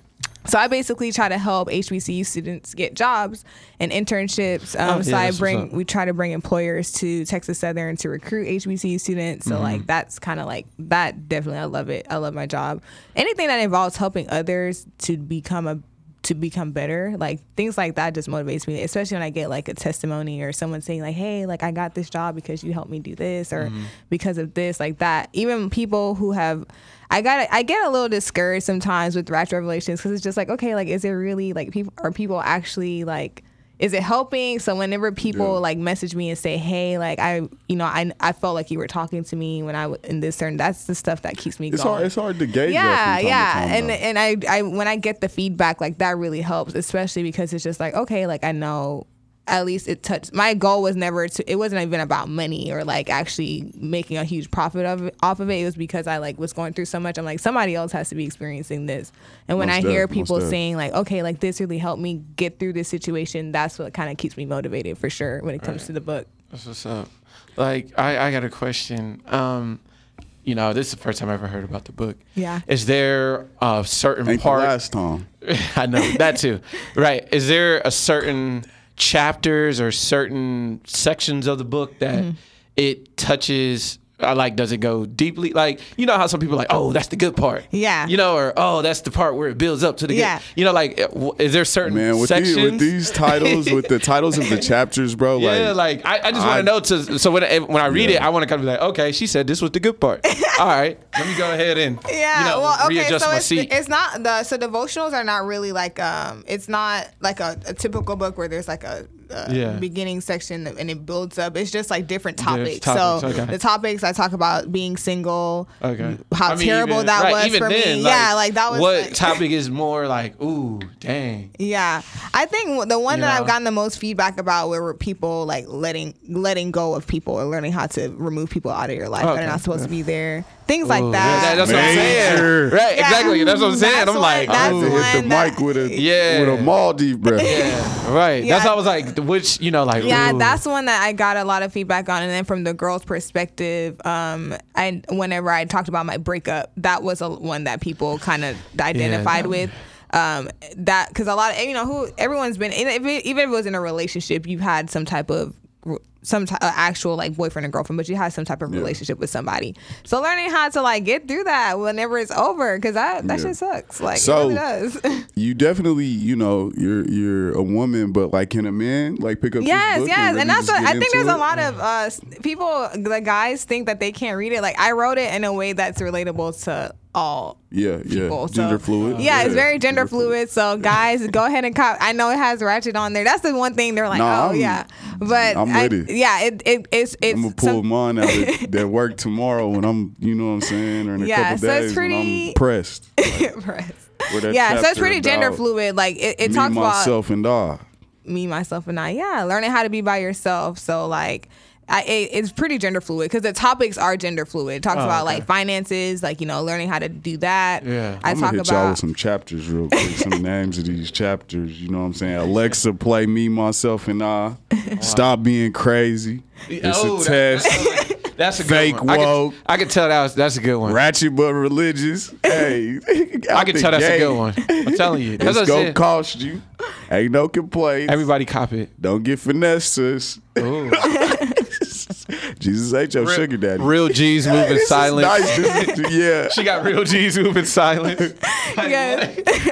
So I basically try to help HBCU students get jobs and internships. Um, Oh, so yeah, I bring we try to bring employers to Texas Southern to recruit HBCU students. So Mm-hmm. like that's kind of like that. Definitely, I love it. I love my job. Anything that involves helping others to become a to become better like things like that just motivates me especially when i get like a testimony or someone saying like hey like i got this job because you helped me do this or Mm-hmm. because of this like that even people who have i got i get a little discouraged sometimes with Ratchet revelations because it's just like okay like is it really like people are people actually like is it helping so whenever people Yeah. like message me and say hey like i you know i, I felt like you were talking to me when i w- in this certain that's the stuff that keeps me It's going hard. It's hard to gauge. yeah, yeah, time, and though. and I I when I get the feedback like that really helps, especially because it's just like okay, like I know at least it touched. My goal was never to. It wasn't even about money or like actually making a huge profit of off of it. It was because I like was going through so much. I'm like somebody else has to be experiencing this, and when Most I hear def, people saying like okay, like this really helped me get through this situation, that's what kind of keeps me motivated for sure when it comes to the book. That's what's up. Like, I, I got a question. Um, you know, this is the first time I ever heard about the book. Yeah. Is there a certain Ain't the part? last time. (laughs) I know that too. Right. Is there a certain chapters or certain sections of the book that Mm-hmm. it touches? I like, does it go deeply? Like, you know how some people are like, oh, that's the good part. Yeah. You know, or oh, that's the part where it builds up to the Yeah. good. You know, like, is there certain Man, with sections? these, with these titles, with the titles of the (laughs) chapters, bro. yeah, like, like, I, I just want to know to so when I- when I read Yeah. it, I want to kind of be like, okay, she said this was the good part. (laughs) All right, let me go ahead and Yeah, you know, well, okay, readjust so my it's, seat. it's not the so devotionals are not really like um, it's not like a, a typical book where there's like a, a Yeah. beginning section and it builds up. It's just like different topics. topics, so okay. the topics I talk about being single, Okay. how I mean, terrible even- that right, was for then, me. yeah, like that was what like- topic is more like, ooh, dang. Yeah, I think the one that Yeah. I've gotten the most feedback about were people like letting letting go of people or learning how to remove people out of your life that are not supposed to be there. Things like that. yeah, that's what I'm saying. Right, Yeah. exactly. That's what I'm saying. That's I'm one- like, that's I ooh. had to hit the one that- mic with a Yeah. with a Maldive breath. yeah, right. Yeah. That's why I was like, which you know, like, Yeah, ooh. that's one that I got a lot of feedback on, and then from the girl's perspective, um, I whenever I talked about my breakup, that was a one that people kind of identified that- with. Um, that because a lot of you know who everyone's been even if it, even if it was in a relationship, you've had some type of some uh, actual like boyfriend and girlfriend, but you had some type of relationship with somebody. So learning how to like get through that whenever it's over, because that that Yeah. shit sucks. Like So- it really does. (laughs) You definitely, you know, you're you're a woman, but like, can a man like pick up? Yes, yes, really and that's what I think. There's a lot of uh, people, the guys think that they can't read it. Like I wrote it in a way that's relatable to all Yeah, yeah, people. So- gender fluid. Yeah, it's very gender fluid. So (laughs) guys, go ahead and cop. I know it has ratchet on there. That's the one thing they're like, Nah, oh I'm- yeah, but I'm I- yeah, it, it it's it's I'm gonna pull some- mine out at, (laughs) at work tomorrow when I'm, you know what I'm saying, or in a Yeah, couple so it's days pretty- when I'm pressed. (laughs) Press. Where yeah, so it's pretty gender fluid. Like it, it me, talks about myself, and I. me, myself, and I. Yeah, learning how to be by yourself. So like. I, it, it's pretty gender fluid because the topics are gender fluid. It talks Oh, about okay. like finances, like you know, learning how to do that. Yeah. I I'm talk gonna y'all about with some chapters real quick, some (laughs) names of these chapters. You know what I'm saying? Alexa, play me, myself, and I. Stop being crazy. It's Oh, a test. That's a good Fake one. I woke. could, I could tell that was that's a good one. ratchet but religious. hey, I can tell that's a good one. I'm telling you. (laughs) That's It's what I gonna cost you. Ain't no complaints. Everybody cop it. Don't get finessed, sis. (laughs) Ooh. Jesus ain't your sugar daddy. Real G's moving This is silent. nice. (laughs) Yeah. She got real G's moving silent. (laughs) (laughs) Yeah.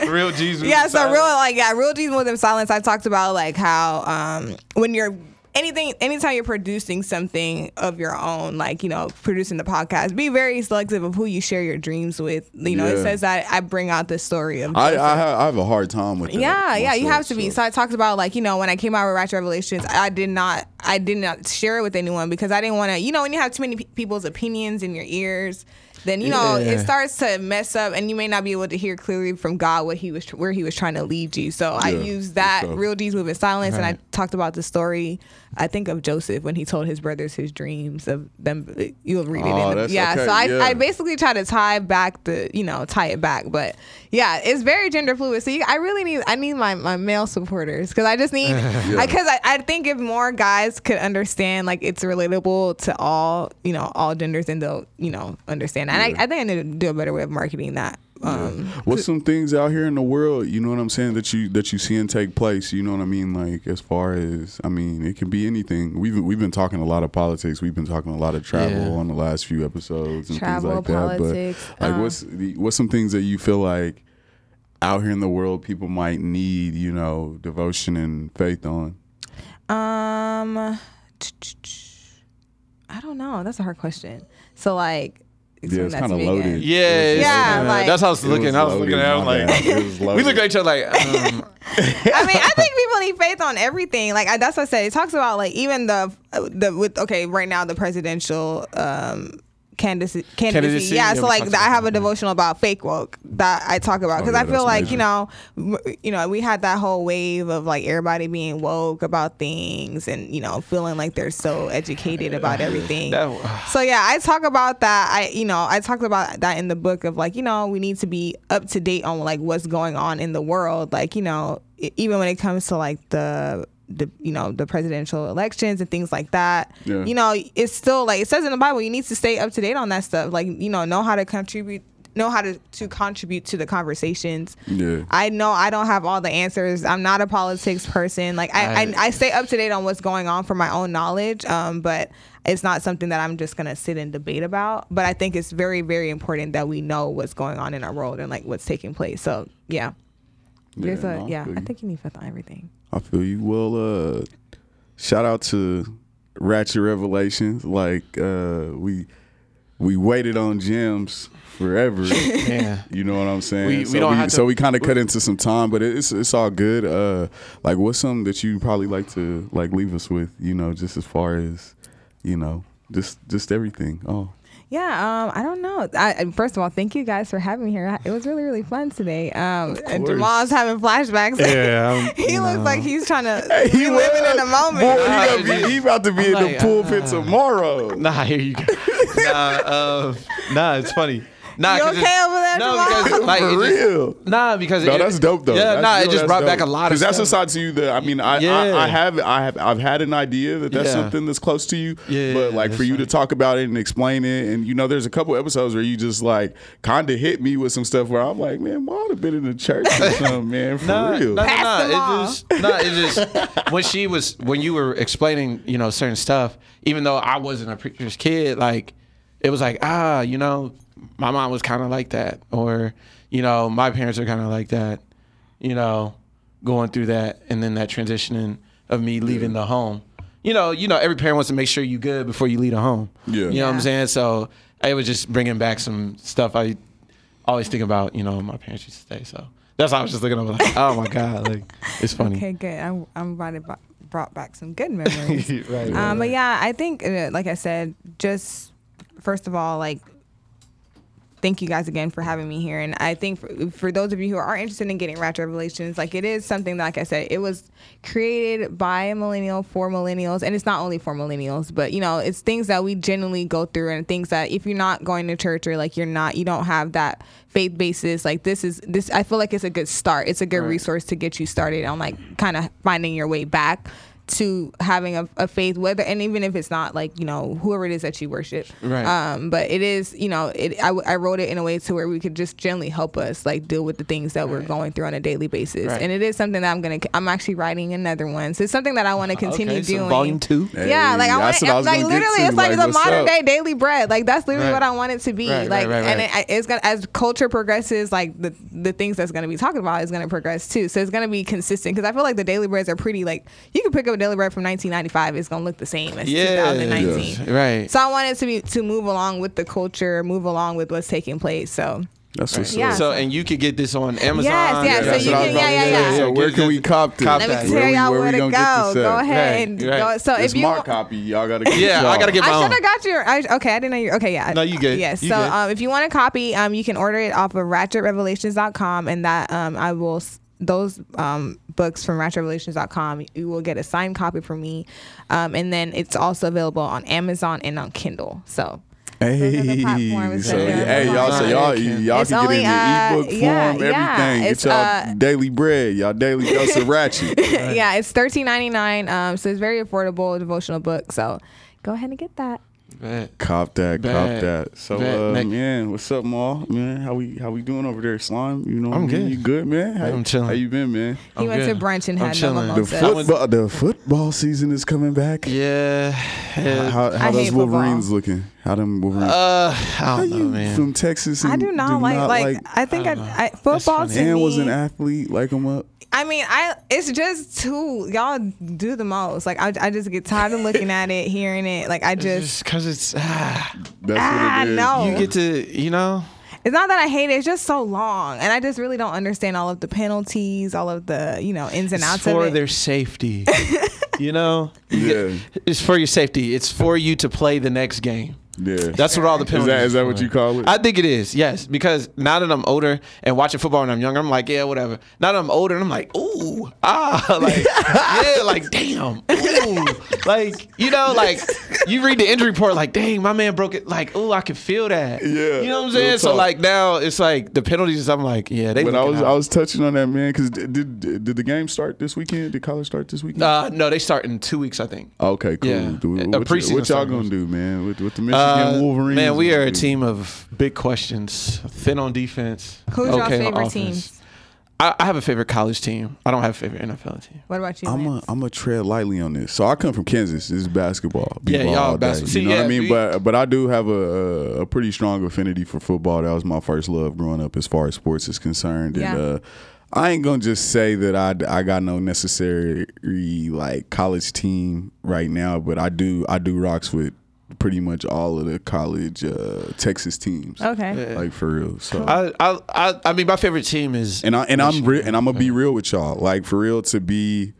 real G's moving yeah so silent. real like yeah real G's moving silence i talked about like how um when you're anything anytime you're producing something of your own like you know producing the podcast be very selective of who you share your dreams with you know it says that i bring out the story of I, I, have, I have a hard time with that. yeah, yeah, you have to be. so. So I talked about like you know when I came out with Ratchet Revelations, I did not, I did not share it with anyone because I didn't want to. You know, when you have too many pe- people's opinions in your ears, then you know Yeah. it starts to mess up, and you may not be able to hear clearly from God what He was, where He was trying to lead you. So I used that real D's moving silence, and I uh-huh. talked about the story. I think of Joseph when he told his brothers his dreams of them. You'll read it. Oh, in the, that's yeah, okay, so I, yeah. I basically try to tie back the, you know, tie it back. But yeah, it's very gender fluid. So you, I really need, I need my, my male supporters because I just need, (laughs) because I, I think if more guys could understand, like it's relatable to all, you know, all genders and they'll, you know, understand. And I, I think I need to do a better way of marketing that. Um, What's some things out here in the world, you know what I'm saying, that you that you seeing take place, you know what I mean? Like as far as I mean, it can be anything. We've we've been talking a lot of politics, we've been talking a lot of travel Yeah. on the last few episodes and Travel, things like politics, that. But like um, what's the, what's some things that you feel like out here in the world people might need, you know, devotion and faith on? um, (tsk) I don't know. That's a hard question. So like, Yeah, something it's kind of loaded. Yeah, It was- Yeah, yeah. like- that's how I was it looking. I was loaded, looking at him my like bad. It was (laughs) we loaded. looked at each other like. Um, (laughs) I mean, I think people need faith on everything. Like I, that's what I said. It talks about like even the the with okay right now the presidential um candidacy candidacy. Yeah, yeah, so like I have a devotional about fake woke that I talk about Oh, because yeah, I feel like major. you know you know we had that whole wave of like everybody being woke about things and you know feeling like they're so educated about (sighs) everything. that, (sighs) So yeah, I talk about that. I you know I talked about that in the book of like you know we need to be up to date on like what's going on in the world. Like you know even when it comes to like the the you know the presidential elections and things like that. Yeah. You know it's still like it says in the Bible you need to stay up to date on that stuff. Like you know know how to contribute know how to to contribute to the conversations. Yeah. I know I don't have all the answers. I'm not a politics person. Like I, I, I- I stay up to date on what's going on for my own knowledge. Um, but it's not something that I'm just gonna sit and debate about. But I think it's very, very important that we know what's going on in our world and like what's taking place. So yeah, there's no, a yeah. I think you need faith on everything. I feel you. Well, uh, shout out to Ratchet Revelations. Like uh, we we waited on gems forever. (laughs) yeah. You know what I'm saying? We- we so don't we, so we kind of cut into some time, but it's it's all good. Uh, like what's something that you probably like to like leave us with? You know, just as far as you know, just just everything. Oh, Yeah, um, I don't know. I, I- first of all, thank you guys for having me here. It was really, really fun today. Um, and course. Jamal's having flashbacks. Yeah, (laughs) he you looks know. like he's trying (laughs) to he be living in the moment. Boy, he, Nah, gonna be, he about to be in I'm the like, pulpit uh, tomorrow. Nah, here you go. nah, uh, (laughs) nah, it's funny. Nah, You 'cause okay it's- over there, No, Jamal? because (laughs) like For it just- real. Nah, because No, it- that's dope though. Yeah, That's- nah, you it just brought dope. back a lot of Because that's a stuff. side to you that I mean, I, I, Yeah. I have I have I've had an idea that that's Yeah. something that's close to you. Yeah, but like for that's you to talk about it and explain it, and you know, there's a couple episodes where you just like kind of hit me with some stuff where I'm like, man, Maud have been in the church or (laughs) something, man, for Nah, real. nah, Pass nah, them nah. all. It just, nah, it just when she was when you were explaining, you know, certain stuff. Even though I wasn't a preacher's kid, like it was like ah, you know, my mom was kind of like that, or you know, my parents are kind of like that, you know, going through that, and then that transitioning of me leaving the home. You know, you know, every parent wants to make sure you good before you leave the home. Yeah. you know what I'm saying. So it was just bringing back some stuff I always think about. You know, my parents used to say. So that's why I was just looking over like, oh my (laughs) god, like it's funny. Okay, good. I'm, I'm brought, it, brought back some good memories. (laughs) right, um, but yeah, I think, uh, like I said, just first of all, like, thank you guys again for having me here. And I think for, for those of you who are interested in getting Ratchet Revelations, like, it is something that, like I said, it was created by a millennial for millennials. And it's not only for millennials, but, you know, it's things that we genuinely go through and things that if you're not going to church or like you're not, you don't have that faith basis, like, this is, this, I feel like it's a good start. It's a good Right. resource to get you started on, like, kind of finding your way back to having a, a faith whether and even if it's not like you know whoever it is that you worship Right. um but it is you know it I, I wrote it in a way to where we could just gently help us like deal with the things that we're going through on a daily basis Right. and it is something that i'm gonna i'm actually writing another one so it's something that i want to continue okay, so doing volume two. yeah, like I want I like literally, to, it's like, like, the modern up? day daily bread. Like that's literally Right. what I want it to be. Right, like, right, right, and it, it's gonna as culture progresses, like the the things that's gonna be talking about is gonna progress too. So it's gonna be consistent because I feel like the daily breads are pretty like you can pick up a daily bread from 1995, is gonna look the same as Yeah. 2019. Right. So I wanted to be to move along with the culture, move along with what's taking place. So That's what's Yeah. up. So and you could get this on Amazon. Yes, yes, so you can- was yeah, yeah, yeah. So where can we this- cop this? Cop let that. me tell y'all where where to go. Go ahead. Right, right. Go, so It's if you my want- copy. Y'all gotta get (laughs) Yeah, I y'all. gotta get my I should have got your. I, okay, I didn't know your. Okay, yeah. No, you good. Yes. You so good. um, if you want a copy, um, you can order it off of ratchetrevelations.com, and that um, I will. Those um, books from ratchetrevelations.com, you will get a signed copy from me, um, and then it's also available on Amazon and on Kindle. So Hey, so, that yeah, are hey, y'all, so y'all, y'all It's can get only, in the uh, ebook form, yeah, everything. yeah, Get it's, y'all uh, daily bread, y'all daily dose of ratchet. (laughs) (laughs) yeah, it's thirteen ninety nine. Um, so it's very affordable devotional book. So go ahead and get that. Bet. Cop that, Bet. cop that. So, Bet. uh, man, what's up, Maul? Man, how we how we doing over there, Slime? You know, I'm I good. You good, man? How, I'm chilling. How you been, man? He I'm went to brunch and I'm had no chilling. The mimosa. I was- football, the football season is coming back. Yeah. How, yeah. how, how those hate football. Wolverines looking? How them Wolverines? Uh, I don't know, you man. from Texas? I and do not like like, I think I, I. I, football funny. and was an athlete like him up. I mean, I it's just too y'all do the most. Like I, I just get tired of looking at it, hearing it. Like I just Just because it's ah, That's Ah, what it is. no. you get to you know it's not that I hate it. It's just so long, and I just really don't understand all of the penalties, all of the you know ins and it's outs for of it. their safety. (laughs) you know, You Yeah. it's for your safety. It's for you to play the next game. Yeah. That's what all the Is penalties. that- is that what you call it? I think it is. Yes, because now that I'm older and watching football when I'm younger, I'm like, yeah, whatever. Now that I'm older, and I'm like, ooh, ah, (laughs) like, yeah, like, damn, ooh, like, you know, like, you read the injury report, like, dang, my man broke it, like, ooh, I can feel that. Yeah, you know what I'm saying? So like now it's like the penalties. I'm like, yeah, they. But I was out. I was touching on that man because did, did did the game start this weekend? Did college start this weekend? Uh, no, they start in two weeks, I think. okay, cool. yeah. What, preseason what y'all gonna do, man? With, with the Michigan Uh, Wolverines? man, we are a team of big questions. Thin on defense. Who's y'all okay on favorite offense. teams? I, I have a favorite college team. I don't have a favorite NFL team. What about you? I'm a Lance? I'm a tread lightly on this. So I come from Kansas. This is basketball. Yeah, B-ball y'all all day, basketball. See, You know what I mean? we- but but I do have a, a a pretty strong affinity for football. That was my first love growing up, as far as sports is concerned. Yeah. And uh, I ain't gonna just say that I I got no necessary like college team right now, but I do I do rocks with pretty much all of the college uh, Texas teams. okay. Like for real. So I, I, I, I mean, my favorite team is. and I and I'm re- and I'm gonna be real with y'all. Like for real to be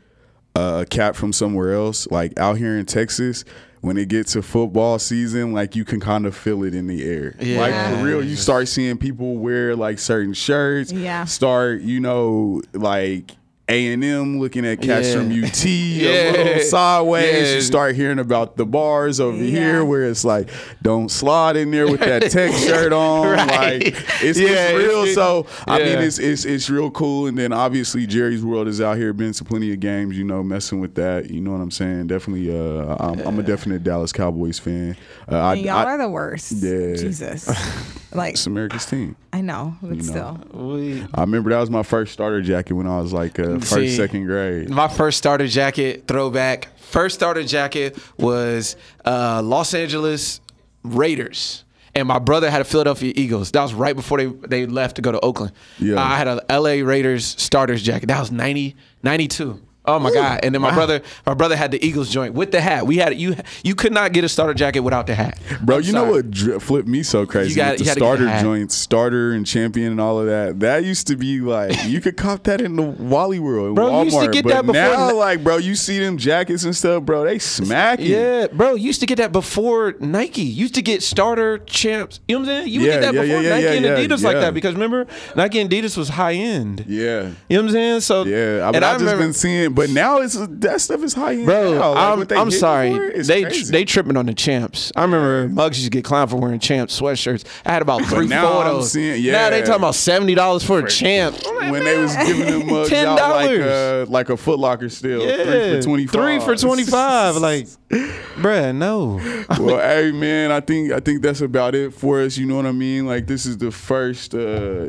uh, a cat from somewhere else, like out here in Texas. When it gets to football season, like you can kind of feel it in the air. Yeah. Like for real, you start seeing people wear like certain shirts. Yeah. Start, you know, like A and M looking at cats Yeah. from UT (laughs) Yeah. a little sideways. Yeah. You start hearing about the bars over Yeah. here where it's like, don't slide in there with that (laughs) tech shirt on. Right. Like it's, it's real. so I mean, it's it's it's real cool. And then obviously Jerry's World is out here, been to plenty of games, you know, messing with that. You know what I'm saying? Definitely, uh, I'm, I'm a definite Dallas Cowboys fan. Uh, I, y'all I, are the worst. Yeah. Jesus. (laughs) like it's America's team. I know, but know. still. We, I remember that was my first starter jacket when I was like uh, first, See, second grade. my first starter jacket throwback. First starter jacket was uh, Los Angeles Raiders. And my brother had a Philadelphia Eagles. That was right before they, they left to go to Oakland. Yeah. I had a LA Raiders starters jacket. That was 90, 92. Oh my God! And then my brother, my brother had the Eagles joint with the hat. We had you. You could not get a starter jacket without the hat, Bro, I'm you know what dri- flipped me so crazy You got- you the had to get a starter joints, starter and champion and all of that. That used to be like you could cop that in the Wally World, Bro, Walmart. you used to get that before now, like, bro, you see them jackets and stuff, bro. They smacking. Yeah, bro, you used to get that before Nike. You used to get starter champs. You know what I'm saying? You would Yeah, get that yeah, before yeah, Nike and Adidas like that because remember Nike and Adidas was high end. yeah. You know what I'm saying? So Yeah, I, I I've just been seeing, but now it's that stuff is high end. Bro, now. Like, I'm, I'm sorry. They crazy. they tripping on the champs. I remember Muggs used to get clowned for wearing champs sweatshirts. I had about three photos. seeing- Now they yeah. talking about seventy dollars for a champ. Like, (laughs) when they was giving them mugs (laughs) out like $10. uh, like a Foot Locker still. yeah, three for twenty five. Three for twenty five. Like, (laughs) bruh, no. well, hey man, I think I think that's about it for us. You know what I mean? Like this is the first uh,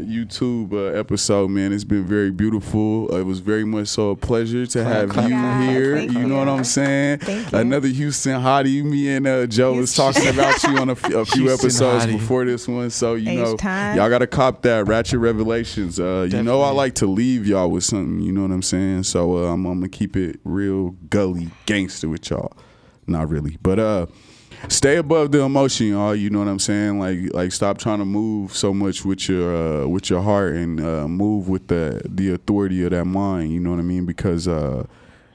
YouTube uh, episode, man. It's been very beautiful. Uh, it was very much so a pleasure to have you here. You know what. I'm saying? Another Houston hottie. Me and uh, Joe was talking about you on a, f- a (laughs) few episodes hottie. before this one. So you H know, time. y'all gotta cop that Ratchet Revelations. Uh, you know, I like to leave y'all with something. You know what I'm saying? So uh, I'm, I'm gonna keep it real gully gangster with y'all. Not really, but uh, stay above the emotion, y'all. You know what I'm saying? Like like stop trying to move so much with your uh, with your heart and uh, move with the the authority of that mind. You know what I mean? Because uh,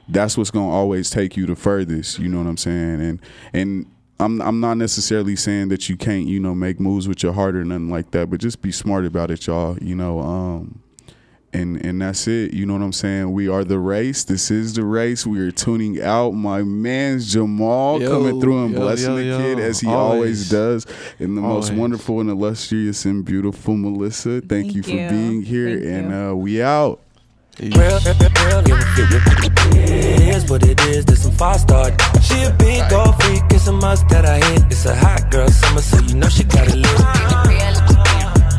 that's what's gonna always take you the furthest. You know what I'm saying? And and I'm I'm not necessarily saying that you can't you know make moves with your heart or nothing like that, but just be smart about it, y'all. You know. Um, and and that's it. You know what I'm saying? We are the race. This is the race. We are tuning out. My man's Jamal Yo, coming through and yo, blessing yo, the yo. kid as he always, Always. does. And the most wonderful and illustrious and beautiful Melissa. Thank, Thank you for you. being here. Thank and uh, we out. Real, real, real, it is what it is. This some fast start. She a big gold freak. It's a must that I hit. It's a hot girl summer, so you know she got it lit.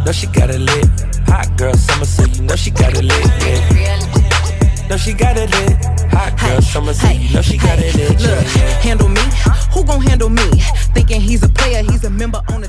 Know she got it lit. Hot girl summer, so you know she got it lit. Yeah. Know she got it lit. Hot girl summer, so you know she got it lit. Look, handle me. Who gon' handle me? Thinking he's a player, he's a member on